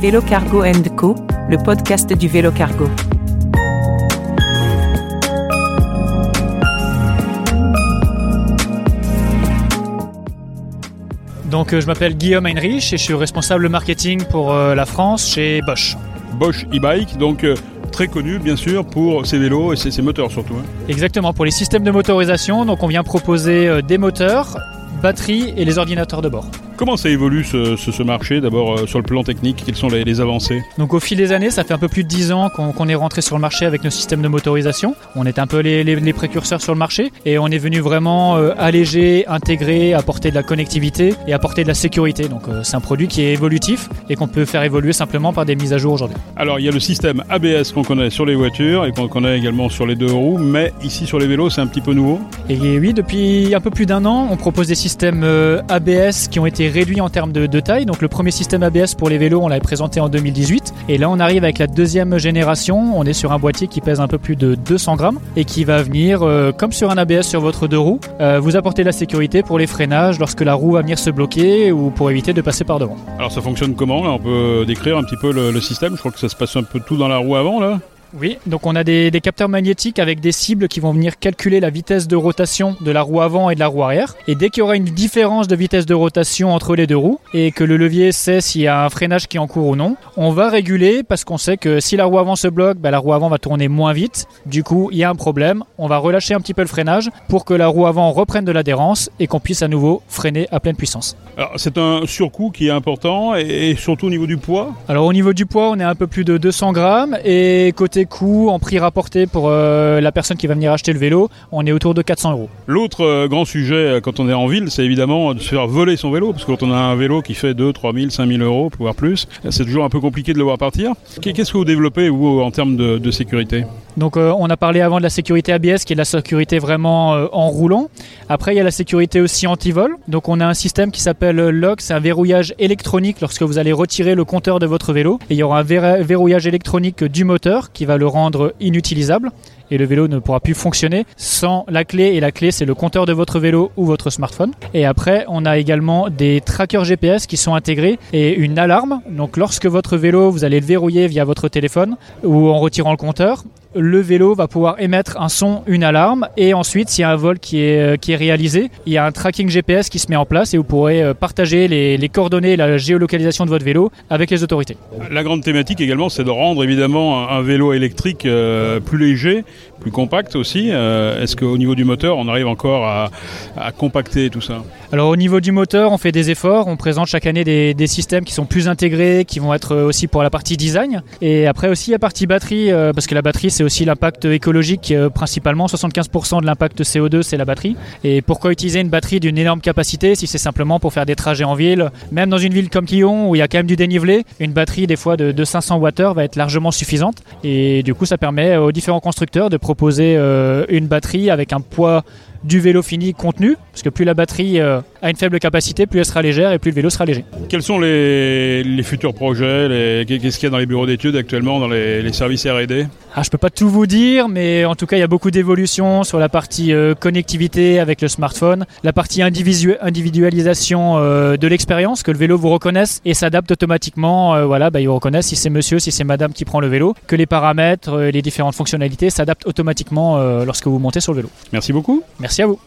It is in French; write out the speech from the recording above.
Vélo Cargo Co, le podcast du vélo cargo. Donc euh, je m'appelle Guillaume Heinrich et je suis responsable marketing pour euh, la France chez Bosch. Bosch e-bike, donc euh, très connu bien sûr pour ses vélos et ses, moteurs surtout. Hein. Exactement, pour les systèmes de motorisation, donc on vient proposer des moteurs, batteries et les ordinateurs de bord. Comment ça évolue ce, marché D'abord euh, sur le plan technique, quelles sont les, avancées? Donc au fil des années, ça fait un peu plus de 10 ans qu'on est rentré sur le marché avec nos systèmes de motorisation. On est un peu les, précurseurs sur le marché et on est venu vraiment euh, alléger, intégrer, apporter de la connectivité et apporter de la sécurité. Donc euh, c'est un produit qui est évolutif et qu'on peut faire évoluer simplement par des mises à jour aujourd'hui. Alors il y a le système ABS qu'on connaît sur les voitures et qu'on connaît également sur les deux roues, mais ici sur les vélos c'est un petit peu nouveau. Et oui, depuis un peu plus d'un an, on propose des systèmes ABS qui ont été réduit en termes de, taille. Donc le premier système ABS pour les vélos, on l'avait présenté en 2018. Et là, on arrive avec la deuxième génération. On est sur un boîtier qui pèse un peu plus de 200 grammes et qui va venir, euh, comme sur un ABS sur votre deux roues, euh, vous apporter la sécurité pour les freinages lorsque la roue va venir se bloquer ou pour éviter de passer par devant. Alors ça fonctionne comment? On peut décrire un petit peu le, le système? Je crois que ça se passe un peu tout dans la roue avant là? Oui, donc on a des, capteurs magnétiques avec des cibles qui vont venir calculer la vitesse de rotation de la roue avant et de la roue arrière. Et dès qu'il y aura une différence de vitesse de rotation entre les deux roues et que le levier sait s'il y a un freinage qui est en cours ou non, on va réguler parce qu'on sait que si la roue avant se bloque, bah, la roue avant va tourner moins vite. Du coup, il y a un problème. On va relâcher un petit peu le freinage pour que la roue avant reprenne de l'adhérence et qu'on puisse à nouveau freiner à pleine puissance. Alors c'est un surcoût qui est important et surtout au niveau du poids? Alors au niveau du poids, on est un peu plus de 200 grammes et côté coût en prix rapporté pour euh, la personne qui va venir acheter le vélo, on est autour de 400 euros. L'autre euh, grand sujet euh, quand on est en ville, c'est évidemment de se faire voler son vélo, parce que quand on a un vélo qui fait 2, 3 000, 5 000 euros, voire plus, c'est toujours un peu compliqué de le voir partir. Qu'est-ce que vous développez, vous, en termes de, sécurité? Donc on a parlé avant de la sécurité ABS qui est la sécurité vraiment en roulant. Après il y a la sécurité aussi anti-vol. Donc on a un système qui s'appelle LOC, c'est un verrouillage électronique lorsque vous allez retirer le compteur de votre vélo. Et il y aura un verrouillage électronique du moteur qui va le rendre inutilisable et le vélo ne pourra plus fonctionner sans la clé. Et la clé c'est le compteur de votre vélo ou votre smartphone. Et après on a également des trackers GPS qui sont intégrés et une alarme. Donc lorsque votre vélo vous allez le verrouiller via votre téléphone ou en retirant le compteur le vélo va pouvoir émettre un son, une alarme, et ensuite, s'il y a un vol qui est, euh, qui est réalisé, il y a un tracking GPS qui se met en place et vous pourrez euh, partager les, les coordonnées, la géolocalisation de votre vélo avec les autorités. La grande thématique également, c'est de rendre évidemment un vélo électrique euh, plus léger, plus compact aussi. Euh, est-ce qu'au niveau du moteur, on arrive encore à, compacter tout ça? Alors au niveau du moteur, on fait des efforts. On présente chaque année des, systèmes qui sont plus intégrés, qui vont être aussi pour la partie design. Et après aussi la partie batterie, euh, parce que la batterie c'est aussi l'impact écologique euh, principalement. 75% de l'impact CO2 c'est la batterie. Et pourquoi utiliser une batterie d'une énorme capacité si c'est simplement pour faire des trajets en ville? Même dans une ville comme Lyon où il y a quand même du dénivelé, une batterie des fois de, de 500 Wh va être largement suffisante. Et du coup ça permet aux différents constructeurs de proposer euh, une batterie avec un poids du vélo fini contenu, parce que plus la batterie euh, a une faible capacité, plus elle sera légère et plus le vélo sera léger. Quels sont les, futurs projets Qu'est-ce qu'il y a dans les bureaux d'études actuellement, dans les, services RD ah, Je ne peux pas tout vous dire, mais en tout cas, il y a beaucoup d'évolutions sur la partie euh, connectivité avec le smartphone, la partie individualisation de l'expérience, que le vélo vous reconnaisse et s'adapte automatiquement. voilà, bah, il reconnaît si c'est monsieur, si c'est madame qui prend le vélo, que les paramètres, les différentes fonctionnalités s'adaptent automatiquement lorsque vous montez sur le vélo. Merci beaucoup. Merci à vous.